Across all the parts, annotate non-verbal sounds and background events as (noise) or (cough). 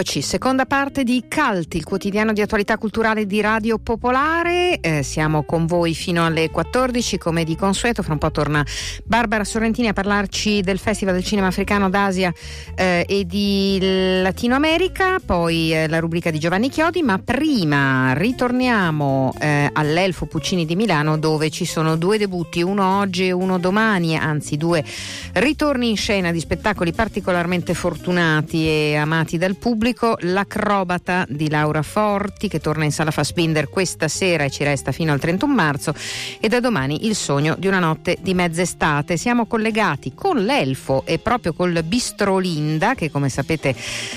Eccoci, seconda parte di Calti, il quotidiano di attualità culturale di Radio Popolare. Eh, siamo con voi fino alle 14, come di consueto. Fra un po' torna Barbara Sorrentini a parlarci del Festival del Cinema Africano d'Asia eh, e di Latino America, poi eh, la rubrica di Giovanni Chiodi. Ma prima ritorniamo eh, all'Elfo Puccini di Milano, dove ci sono due debutti, uno oggi e uno domani, anzi due ritorni in scena di spettacoli particolarmente fortunati e amati dal pubblico pubblico L'acrobata di Laura Forti che torna in sala Fassbinder questa sera e ci resta fino al 31 marzo e da domani Il sogno di una notte di mezz'estate. Siamo collegati con l'Elfo e proprio col Bistro Olinda che come sapete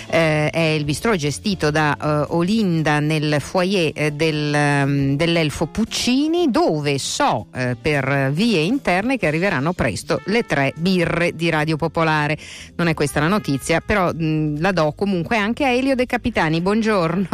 eh, è il bistro gestito da eh, Olinda nel foyer eh, del, um, dell'Elfo Puccini dove so eh, per vie interne che arriveranno presto le tre birre di Radio Popolare. Non è questa la notizia però mh, la do comunque anche a Elio De Capitani. Buongiorno.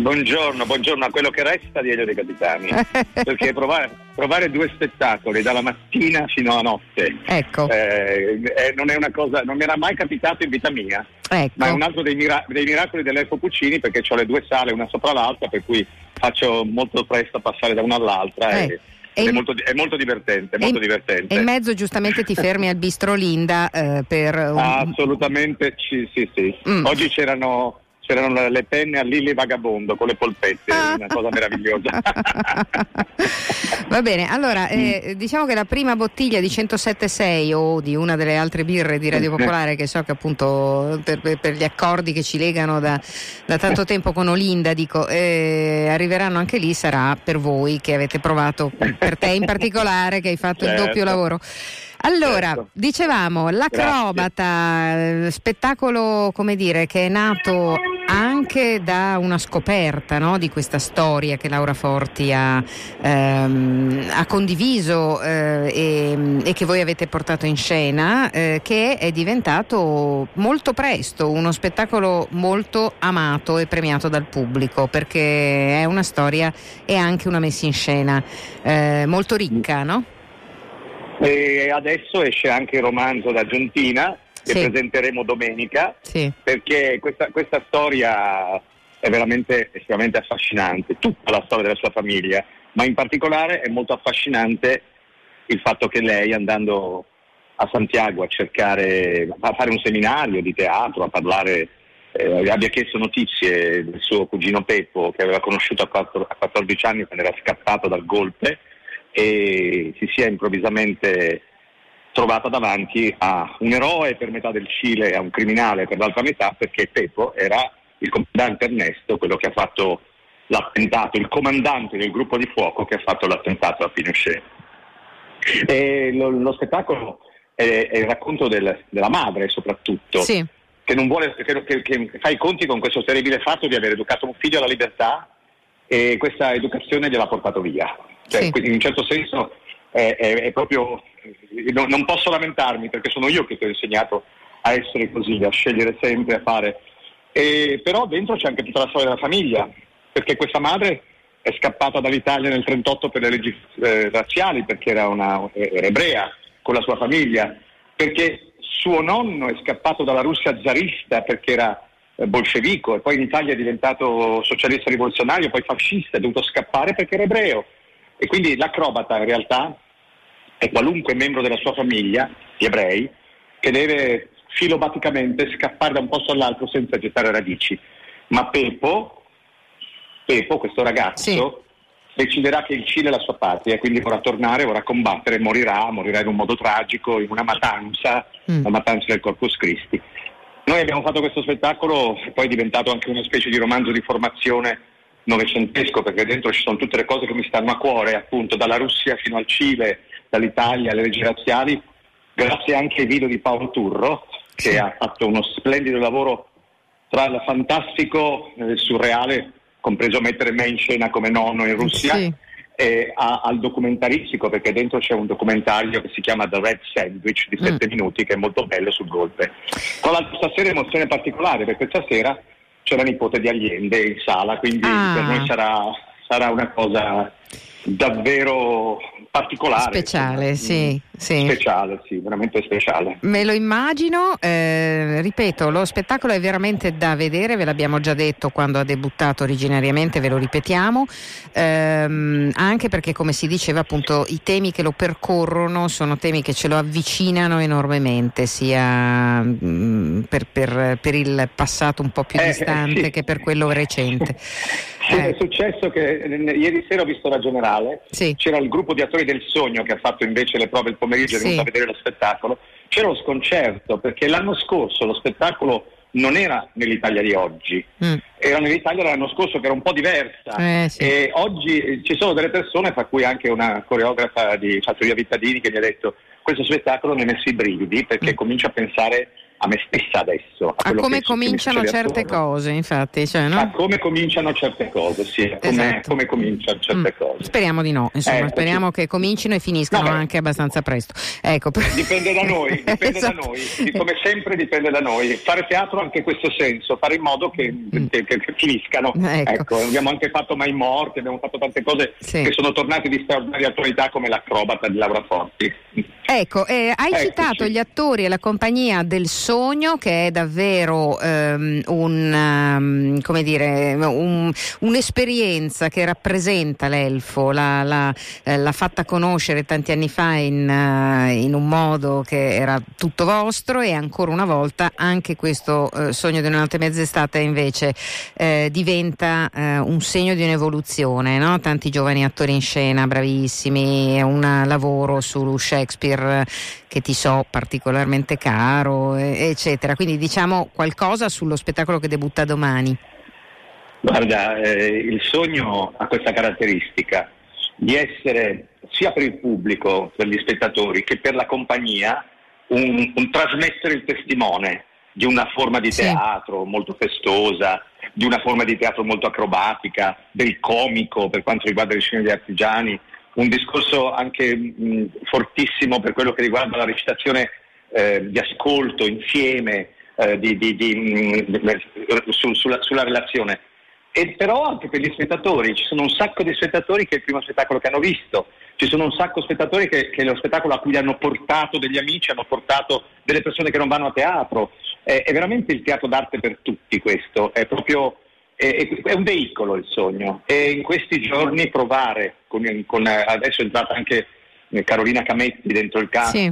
buongiorno, buongiorno a quello che resta di Elio De Capitani. (laughs) perché provare, provare, due spettacoli dalla mattina fino alla notte ecco. eh, eh, non è una cosa, non mi era mai capitato in vita mia. Ecco. Ma è un altro dei, mira- dei miracoli dell'Elfo Puccini perché ho le due sale una sopra l'altra, per cui faccio molto presto passare da una all'altra. Eh. E, è, in, molto, è, molto, divertente, molto in, divertente. E in mezzo giustamente ti fermi al bistro Linda eh, per... Un... Assolutamente sì, sì, sì. Mm. Oggi c'erano c'erano le penne a Lilli Vagabondo con le polpette, una cosa meravigliosa. (laughs) Va bene, allora eh, diciamo che la prima bottiglia di 107.6 o di una delle altre birre di Radio Popolare che so che appunto per, per gli accordi che ci legano da, da tanto tempo con Olinda dico eh, arriveranno anche lì sarà per voi che avete provato, per te in particolare che hai fatto certo. il doppio lavoro. Allora, certo. dicevamo, l'acrobata, Grazie. spettacolo come dire, che è nato anche da una scoperta no, di questa storia che Laura Forti ha, ehm, ha condiviso eh, e, e, che voi avete portato in scena, eh, che è diventato molto presto uno spettacolo molto amato e premiato dal pubblico, perché è una storia e anche una messa in scena eh, molto ricca, no? E adesso esce anche il romanzo d'Argentina che sì. presenteremo domenica sì. perché questa, questa, storia è veramente estremamente affascinante, tutta la storia della sua famiglia, ma in particolare è molto affascinante il fatto che lei andando a Santiago a cercare, a fare un seminario di teatro, a parlare, eh, abbia chiesto notizie del suo cugino Peppo che aveva conosciuto a, 4, a 14 anni quando era scappato dal golpe e si sia improvvisamente trovata davanti a un eroe per metà del Cile e a un criminale per l'altra metà perché Pepo era il comandante Ernesto, quello che ha fatto l'attentato, il comandante del gruppo di fuoco che ha fatto l'attentato a Pinochet. E lo, lo spettacolo è, è, il racconto del, della madre soprattutto, sì. che, vuole, che, che, che fa i conti con questo terribile fatto di aver educato un figlio alla libertà e questa educazione gliel'ha portato via. Cioè, sì. in un certo senso è, è, è proprio, non, non, posso lamentarmi perché sono io che ti ho insegnato a essere così, a scegliere sempre, a fare. E, però dentro c'è anche tutta la storia della famiglia, perché questa madre è scappata dall'Italia nel 1938 per le leggi eh, razziali, perché era, una, era ebrea con la sua famiglia, perché suo nonno è scappato dalla Russia zarista perché era eh, bolscevico e poi in Italia è diventato socialista rivoluzionario, poi fascista, è dovuto scappare perché era ebreo. E quindi l'acrobata in realtà è qualunque membro della sua famiglia, gli ebrei, che deve filobaticamente scappare da un posto all'altro senza gettare radici. Ma Pepo, Pepo questo ragazzo, sì. deciderà che il Cile è la sua patria, quindi vorrà tornare, vorrà combattere, morirà, morirà in un modo tragico, in una matanza, mm. la matanza del Corpus Christi. Noi abbiamo fatto questo spettacolo, poi è diventato anche una specie di romanzo di formazione novecentesco perché dentro ci sono tutte le cose che mi stanno a cuore, appunto dalla Russia fino al Cile, dall'Italia alle leggi razziali, grazie anche ai video di Paolo Turro che sì. ha fatto uno splendido lavoro tra il fantastico e il surreale, compreso mettere me in scena come nonno in Russia. Sì. E a, al documentaristico perché dentro c'è un documentario che si chiama The Red Sandwich di 7 mm. minuti che è molto bello sul golpe. Tra l'altro stasera è emozione particolare perché stasera c'è la nipote di Allende in sala, quindi ah. per noi sarà, sarà una cosa davvero particolare. Speciale, sì, sì. Speciale, sì, veramente speciale. Me lo immagino, eh, ripeto, lo spettacolo è veramente da vedere, ve l'abbiamo già detto quando ha debuttato originariamente, ve lo ripetiamo, ehm, anche perché come si diceva appunto i temi che lo percorrono sono temi che ce lo avvicinano enormemente, sia mh, mm, per, per, per, il passato un po' più eh, distante sì. che per quello recente. (laughs) Sì, eh. è successo che ieri sera ho visto la generale, sì. c'era il gruppo di attori del sogno che ha fatto invece le prove il pomeriggio e sì. è venuto a vedere lo spettacolo, c'era lo sconcerto perché l'anno scorso lo spettacolo non era nell'Italia di oggi, mm. era nell'Italia dell'anno scorso che era un po' diversa eh, sì. e oggi ci sono delle persone, fra cui anche una coreografa di Fattoria Vittadini che mi ha detto questo spettacolo mi ha messo i brividi perché mm. comincio a pensare a me stessa adesso. A, a come cominciano certe cose, infatti. Cioè, no? A come cominciano certe cose, sì, a come, esatto. come cominciano certe mm. cose. Speriamo di no, insomma, eh, speriamo sì. che comincino e finiscano no, anche abbastanza presto. Ecco. Dipende da noi, (laughs) dipende esatto. da noi, come sempre dipende da noi. Fare teatro ha anche questo senso, fare in modo che, mm. che, che, che finiscano. Ecco. ecco. abbiamo anche fatto Mai Morti, abbiamo fatto tante cose sì. che sono tornate di straordinaria attualità come l'acrobata di Laura Forti. Ecco, eh, hai ecco, citato gli attori e la compagnia del sogno che è davvero um, un, um, dire, un, un'esperienza che rappresenta l'elfo, l'ha, l'ha, eh, l'ha, fatta conoscere tanti anni fa in, uh, in, un modo che era tutto vostro e ancora una volta anche questo uh, sogno di una notte mezz'estate invece uh, diventa un segno di un'evoluzione, no? tanti giovani attori in scena bravissimi, un lavoro su Shakespeare che ti so particolarmente caro, eccetera. Quindi diciamo qualcosa sullo spettacolo che debutta domani. Guarda, eh, il sogno ha questa caratteristica di essere sia per il pubblico, per gli spettatori, che per la compagnia un, un trasmettere il testimone di una forma di teatro sì. molto festosa, di una forma di teatro molto acrobatica, del comico per quanto riguarda le scene degli artigiani, un discorso anche mh, fortissimo per quello che riguarda la recitazione eh, di ascolto insieme eh, di, di, di, mh, su, sulla, sulla, relazione. E però anche per gli spettatori, ci sono un sacco di spettatori che è il primo spettacolo che hanno visto, ci sono un sacco di spettatori che, che è lo spettacolo a cui hanno portato degli amici, hanno portato delle persone che non vanno a teatro. È, è veramente il teatro d'arte per tutti questo, è proprio è, un veicolo il sogno e in questi giorni provare, con, con, adesso è entrata anche Carolina Cametti dentro il cast sì.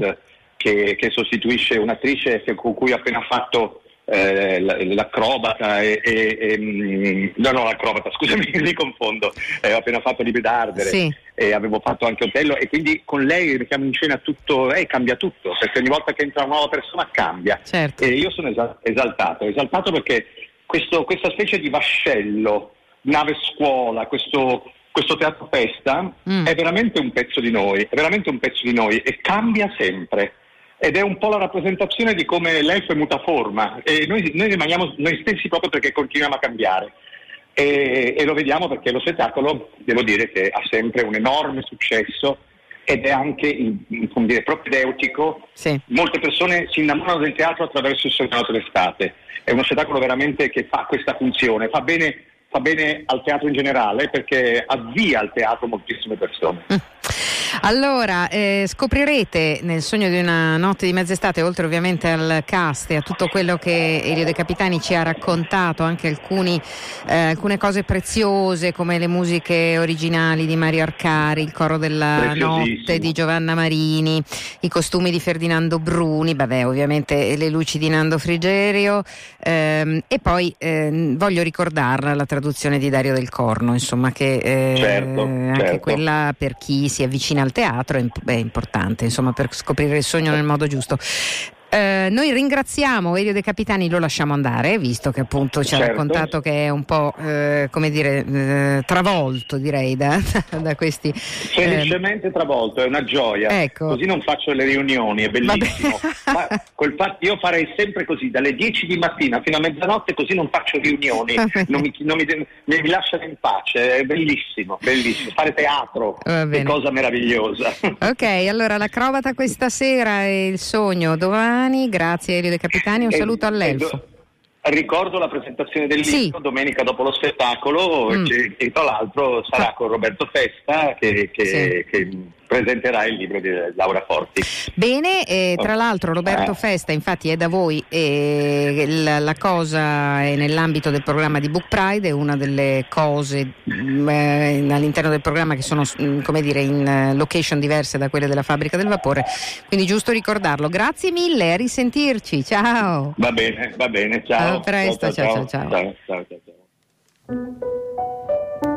Che, che, sostituisce un'attrice con cui ho appena fatto eh, l'acrobata e, e, e, mm, no no l'acrobata (laughs) scusami mi confondo eh, ho appena fatto Libri d'Ardere sì. e avevo fatto anche Otello e quindi con lei mettiamo in scena tutto e eh, cambia tutto perché ogni volta che entra una nuova persona cambia certo. e io sono esaltato esaltato perché questo, questa specie di vascello, nave scuola, questo, questo teatro festa mm. è veramente un pezzo di noi, è veramente un pezzo di noi e cambia sempre. Ed è un po' la rappresentazione di come l'elfo è mutaforma e noi, noi rimaniamo noi stessi proprio perché continuiamo a cambiare. E, e, lo vediamo perché lo spettacolo, devo dire che ha sempre un enorme successo ed è anche come dire, propedeutico. Sì. Molte persone si innamorano del teatro attraverso il Sognato d'estate. È uno spettacolo veramente che fa questa funzione, fa bene, fa bene al teatro in generale perché avvia al teatro moltissime persone. Mm. Allora, eh, scoprirete nel sogno di una notte di mezz'estate, oltre ovviamente al cast e a tutto quello che Elio De Capitani ci ha raccontato, anche alcuni, eh, alcune cose preziose come le musiche originali di Mario Arcari, il coro della notte di Giovanna Marini, i costumi di Ferdinando Bruni, vabbè, ovviamente le luci di Nando Frigerio ehm, e poi ehm, voglio ricordarla la traduzione di Dario del Corno, insomma, che eh, certo, anche certo. quella per chi si avvicina al teatro è, importante, insomma, per scoprire il sogno nel modo giusto. Eh, noi ringraziamo Elio De Capitani, lo lasciamo andare, visto che appunto ci certo. ha raccontato che è un po' eh, come dire eh, travolto, direi, da, (laughs) da questi. Felicemente ehm, travolto, è una gioia. Ecco. Così non faccio le riunioni, è bellissimo. (laughs) fatto, io farei sempre così, dalle 10 di mattina fino a mezzanotte, così non faccio riunioni, non, mi, non mi, mi, lasciano in pace, è bellissimo, bellissimo. Fare teatro è cosa meravigliosa. Ok, allora l'acrobata questa sera è il sogno, domani domani. Grazie Elio De Capitani, un saluto all'Elfo. Ricordo la presentazione del libro sì. domenica dopo lo spettacolo mm. e, tra l'altro sarà con Roberto Festa che, che, sì. che presenterà il libro di Laura Forti. Bene, eh, tra l'altro Roberto eh. Festa infatti è da voi e la, la, cosa è nell'ambito del programma di Book Pride, è una delle cose mm, eh, all'interno del programma che sono mm, come dire in eh, location diverse da quelle della fabbrica del vapore, quindi giusto ricordarlo. Grazie mille, a risentirci, ciao. Va bene, va bene, ciao. A presto, ciao ciao ciao. ciao, ciao, ciao.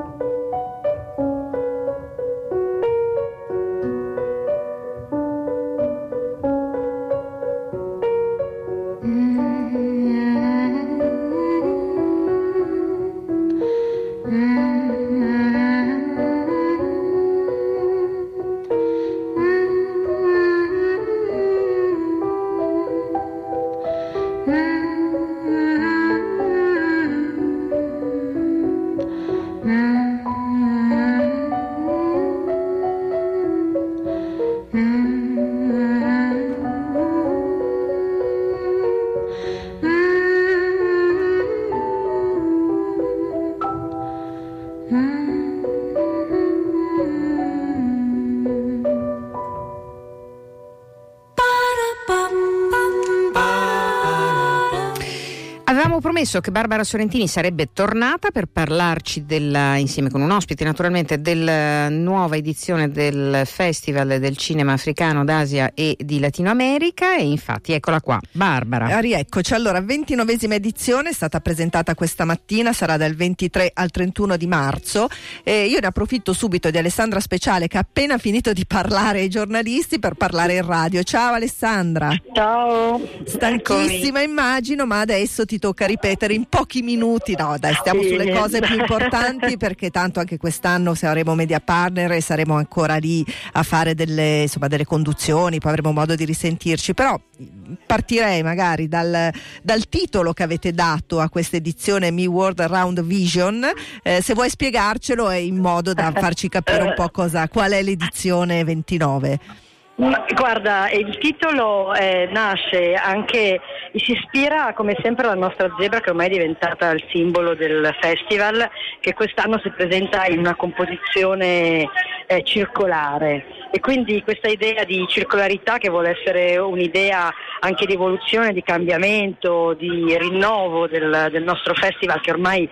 Promesso che Barbara Sorrentini sarebbe tornata per parlarci della, insieme con un ospite naturalmente della nuova edizione del Festival del Cinema Africano d'Asia e di Latino America e infatti eccola qua, Barbara. Ah, rieccoci, allora ventinovesima edizione è stata presentata questa mattina, sarà dal 23 al 31 di marzo e io ne approfitto subito di Alessandra Speciale che ha appena finito di parlare ai giornalisti per parlare in radio. Ciao Alessandra. Ciao. Stanchissima Eccomi. immagino ma adesso ti tocca ripetere ripetere in pochi minuti. No, dai, stiamo sì. sulle cose più importanti (laughs) perché tanto anche quest'anno saremo media partner e saremo ancora lì a fare delle, insomma, delle conduzioni, poi avremo modo di risentirci. Però partirei magari dal, dal titolo che avete dato a questa edizione Mi World Around Vision. Eh, se vuoi spiegarcelo in modo da farci capire un po' (laughs) cosa, qual è l'edizione 29. Guarda, il titolo eh, nasce anche, si ispira come sempre alla nostra zebra che ormai è diventata il simbolo del festival, che quest'anno si presenta in una composizione eh, circolare. E quindi questa idea di circolarità che vuole essere un'idea anche di evoluzione, di cambiamento, di rinnovo del, del nostro festival che ormai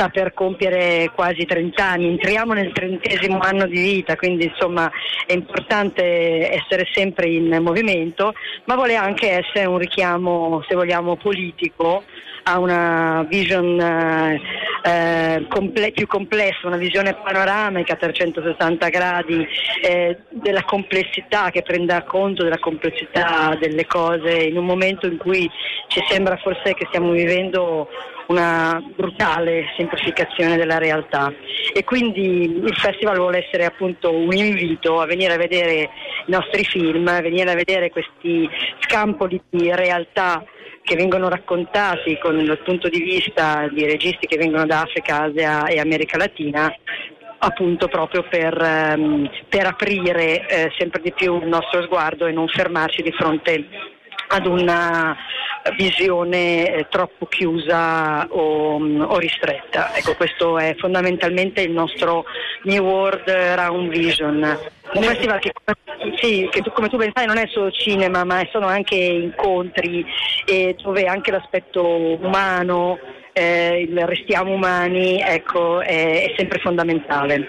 sta per compiere quasi 30 anni, entriamo nel trentesimo anno di vita, quindi insomma è importante essere sempre in movimento, ma vuole anche essere un richiamo, se vogliamo, politico a una vision eh, eh comple- più complessa, una visione panoramica a 360 gradi eh, della complessità, che prenda conto della complessità delle cose in un momento in cui ci sembra forse che stiamo vivendo una brutale semplificazione della realtà. E quindi il festival vuole essere appunto un invito a venire a vedere i nostri film, a venire a vedere questi scampoli di realtà che vengono raccontati con il punto di vista di registi che vengono da Africa, Asia e America Latina appunto proprio per, um, per aprire eh, sempre di più il nostro sguardo e non fermarci di fronte ad una visione eh, troppo chiusa o, o, ristretta. Ecco, questo è fondamentalmente il nostro New World Round Vision. Un festival che, sì, che come tu ben sai non è solo cinema, ma sono anche incontri eh, dove anche l'aspetto umano, eh, il restiamo umani, ecco, è, è sempre fondamentale.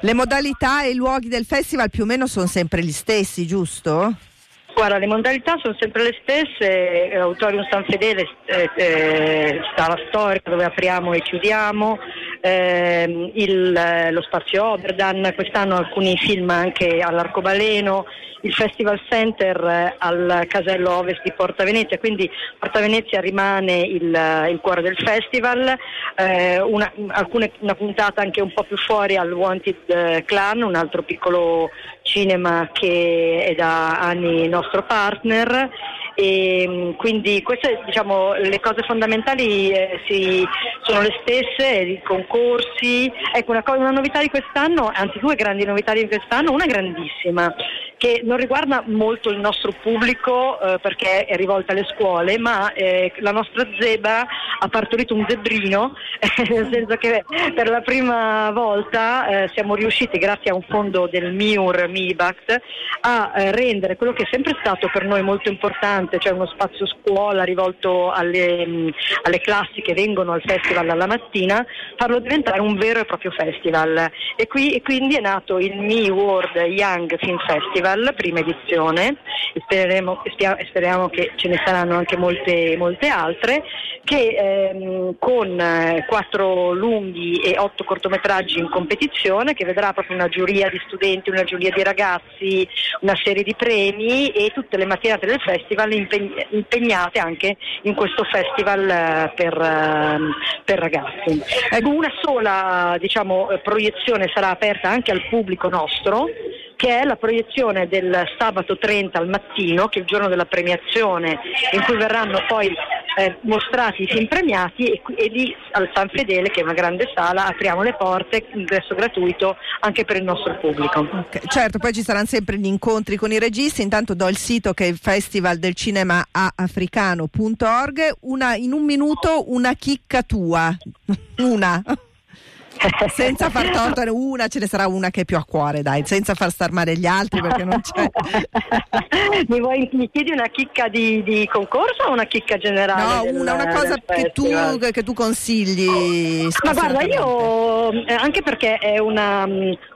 Le modalità e i luoghi del festival più o meno sono sempre gli stessi, giusto? Guarda, le modalità sono sempre le stesse, eh, Auditorium San Fedele eh, eh, sta la storica dove apriamo e chiudiamo, eh, il, lo spazio Oberdan, quest'anno alcuni film anche all'Arcobaleno, il Festival Center eh, al casello ovest di Porta Venezia, quindi Porta Venezia rimane il, il cuore del festival, eh, una, alcune, una, puntata anche un po' più fuori al Wanted Clan, un altro piccolo cinema che è da anni nostro partner e mm, quindi queste diciamo, le cose fondamentali eh, si, sono le stesse, i concorsi. Ecco, una, una, novità di quest'anno, anzi due grandi novità di quest'anno, una grandissima che non riguarda molto il nostro pubblico eh, perché è rivolta alle scuole, ma eh, la nostra zebra ha partorito un zebrino, (laughs) nel senso che per la prima volta eh, siamo riusciti, grazie a un fondo del MIUR MIBACT, a eh, rendere quello che è sempre stato per noi molto importante, cioè uno spazio scuola rivolto alle, mh, alle classi che vengono al festival alla mattina, farlo diventare un vero e proprio festival. E, qui, e quindi è nato il Mi World Young Film Festival, prima edizione, e speriamo, speriamo che ce ne saranno anche molte, molte altre, che ehm, con eh, quattro lunghi e otto cortometraggi in competizione, che vedrà proprio una giuria di studenti, una giuria di ragazzi, una serie di premi e tutte le mattinate del festival impeg- impegnate anche in questo festival eh, per, eh, per, ragazzi. Ecco, una sola diciamo, proiezione sarà aperta anche al pubblico nostro che è la proiezione del sabato 30 al mattino, che è il giorno della premiazione, in cui verranno poi eh, mostrati i film premiati e, e, lì al San Fedele, che è una grande sala, apriamo le porte, ingresso gratuito anche per il nostro pubblico. Okay. Certo, poi ci saranno sempre gli incontri con i registi, intanto do il sito che è il Festival del Cinema africano.org, in un minuto una chicca tua, (laughs) una. (laughs) senza far torto una, ce ne sarà una che è più a cuore, dai, senza far star male gli altri perché non c'è. (laughs) mi, vuoi, mi chiedi una chicca di, di, concorso o una chicca generale? No, del, una, una cosa che tu, che tu, consigli. Ma guarda, io eh, anche perché è una,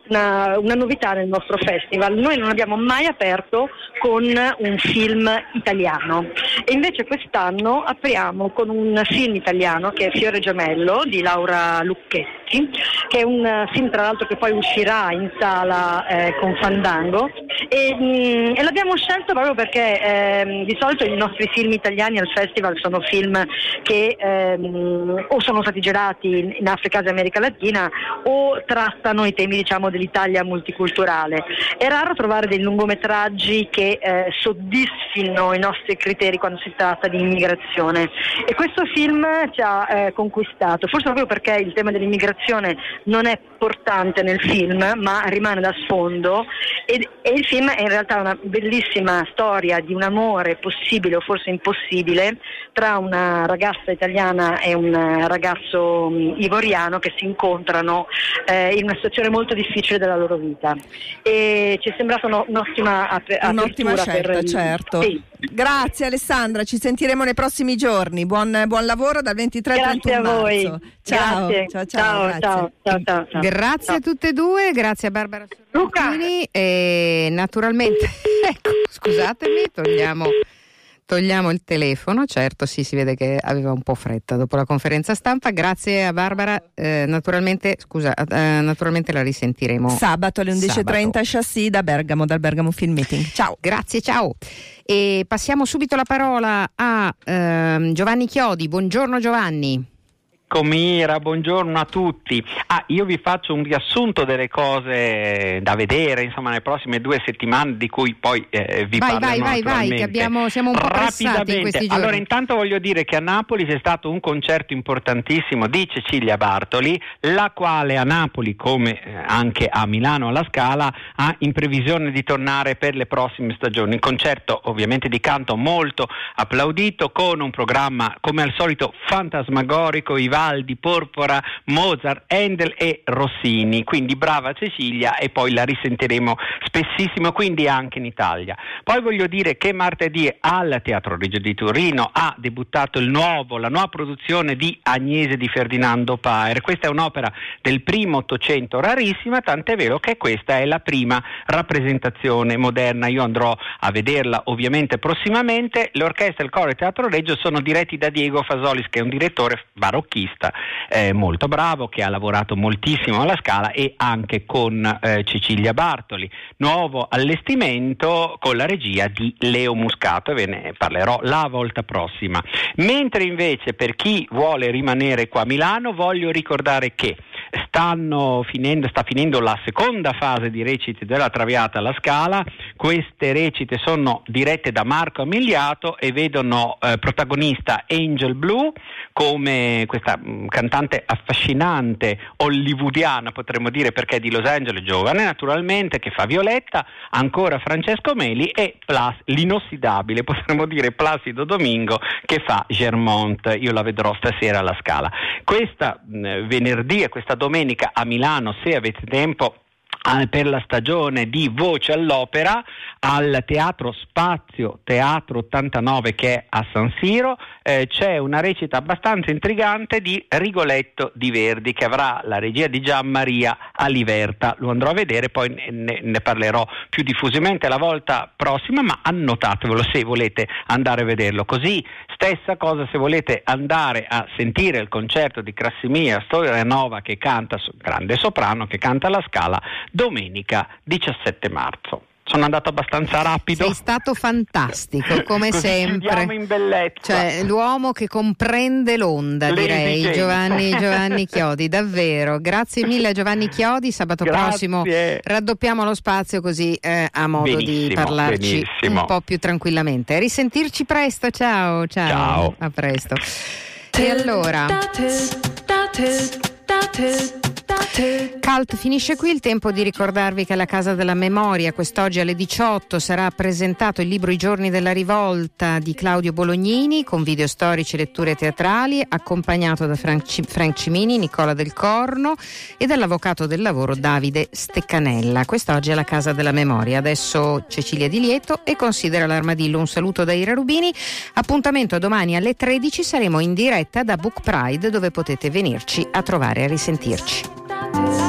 una, una, novità nel nostro festival. Noi non abbiamo mai aperto con un film italiano e invece quest'anno apriamo con un film italiano che è Fiore Gemello di Laura Lucchetti, che è un film tra l'altro che poi uscirà in sala eh, con Fandango e, mh, mm, e, l'abbiamo scelto proprio perché eh, di solito i nostri film italiani al festival sono film che ehm, o sono stati girati in, in Africa e America Latina o trattano i temi diciamo dell'Italia multiculturale. È raro trovare dei lungometraggi che eh, soddisfino i nostri criteri quando si tratta di immigrazione e questo film ci ha eh, conquistato, forse proprio perché il tema dell'immigrazione non è portante nel film ma rimane da sfondo e, e il film è in realtà una bellissima storia di un amore possibile o forse impossibile tra una ragazza italiana e un ragazzo um, ivoriano che si incontrano eh, in una situazione molto difficile difficile della loro vita. E ci è sembrata un'ottima, ap- un'ottima scelta, per... certo. Sì. Grazie Alessandra, ci sentiremo nei prossimi giorni. Buon, buon lavoro dal 23 al 31 marzo. Grazie a voi. Ciao, ciao, ciao, ciao, ciao, ciao, ciao, ciao. Grazie a tutte e due, grazie a Barbara Sorrentini e naturalmente, (laughs) ecco, scusatemi, togliamo Togliamo il telefono, certo sì, si vede che aveva un po' fretta dopo la conferenza stampa. Grazie a Barbara, eh, naturalmente, scusa, eh, naturalmente la risentiremo. Sabato alle 11.30 chassis da Bergamo, dal Bergamo Film Meeting. Ciao. Grazie, ciao. E passiamo subito la parola a ehm, Giovanni Chiodi. Buongiorno Giovanni. Com'era, buongiorno a tutti. Ah, io vi faccio un riassunto delle cose da vedere, insomma, nelle prossime due settimane, di cui poi eh, vi vai, parlerò Vai, vai, vai, che abbiamo, siamo un po' pressati in questi giorni. Allora, intanto voglio dire che a Napoli c'è stato un concerto importantissimo di Cecilia Bartoli, la quale a Napoli, come eh, anche a Milano alla Scala, ha in previsione di tornare per le prossime stagioni. Un concerto ovviamente di canto molto applaudito, con un programma come al solito fantasmagorico, i Vivaldi, Porpora, Mozart, Handel e Rossini. Quindi brava Cecilia e poi la risentiremo spessissimo, quindi anche in Italia. Poi voglio dire che martedì al Teatro Regio di Torino ha debuttato nuovo, la nuova produzione di Agnese di Ferdinando Paer. Questa è un'opera del primo Ottocento rarissima, tant'è vero che questa è la prima rappresentazione moderna. Io andrò a vederla ovviamente prossimamente. L'orchestra, il coro e il Teatro Reggio sono diretti da Diego Fasolis, che è un direttore barocchino regista eh, molto bravo che ha lavorato moltissimo alla Scala e anche con eh, Cecilia Bartoli. Nuovo allestimento con la regia di Leo Muscato ve ne parlerò la volta prossima. Mentre invece per chi vuole rimanere qua a Milano voglio ricordare che finendo, sta finendo la seconda fase di recite della Traviata alla Scala, queste recite sono dirette da Marco Amiliato e vedono eh, protagonista Angel Blue come questa mm, cantante affascinante hollywoodiana potremmo dire perché è di Los Angeles giovane naturalmente che fa Violetta, ancora Francesco Meli e Plas, l'inossidabile (laughs) potremmo dire Placido Domingo che fa Germont, io la vedrò stasera alla Scala. Questa mh, venerdì e questa domenica a Milano se avete tempo per la stagione di Voce all'Opera al Teatro Spazio Teatro 89 che è a San Siro eh, c'è una recita abbastanza intrigante di Rigoletto di Verdi che avrà la regia di Gian Maria Aliverta lo andrò a vedere poi ne, ne parlerò più diffusamente la volta prossima ma annotatevelo se volete andare a vederlo. Così stessa cosa se volete andare a sentire il concerto di Crassimia Storia Nova che canta grande soprano che canta la scala domenica 17 marzo. Sono andato abbastanza rapido. Sei stato fantastico, (laughs) come Così sempre. in bellezza. Cioè, l'uomo che comprende l'onda, Le direi, esigenze. Giovanni, Giovanni (laughs) Chiodi, davvero. Grazie mille a Giovanni Chiodi, sabato Grazie. prossimo raddoppiamo lo spazio così eh, ha modo di Benissimo, parlarci benissimo. un po' più tranquillamente. Risentirci presto, ciao, ciao. Ciao. A presto. E allora... Cult finisce qui, il tempo di ricordarvi che alla Casa della Memoria quest'oggi alle 18 sarà presentato il libro I giorni della rivolta di Claudio Bolognini con video storici e letture teatrali accompagnato da Frank, Ci- Frank Cimini, Nicola Del Corno e dall'avvocato del lavoro Davide Steccanella. Quest'oggi alla Casa della Memoria. Adesso Cecilia Di Lieto e considera l'armadillo. Un saluto da Ira Rubini. Appuntamento domani alle 13 saremo in diretta da Book Pride dove potete venirci a trovare e a Sometimes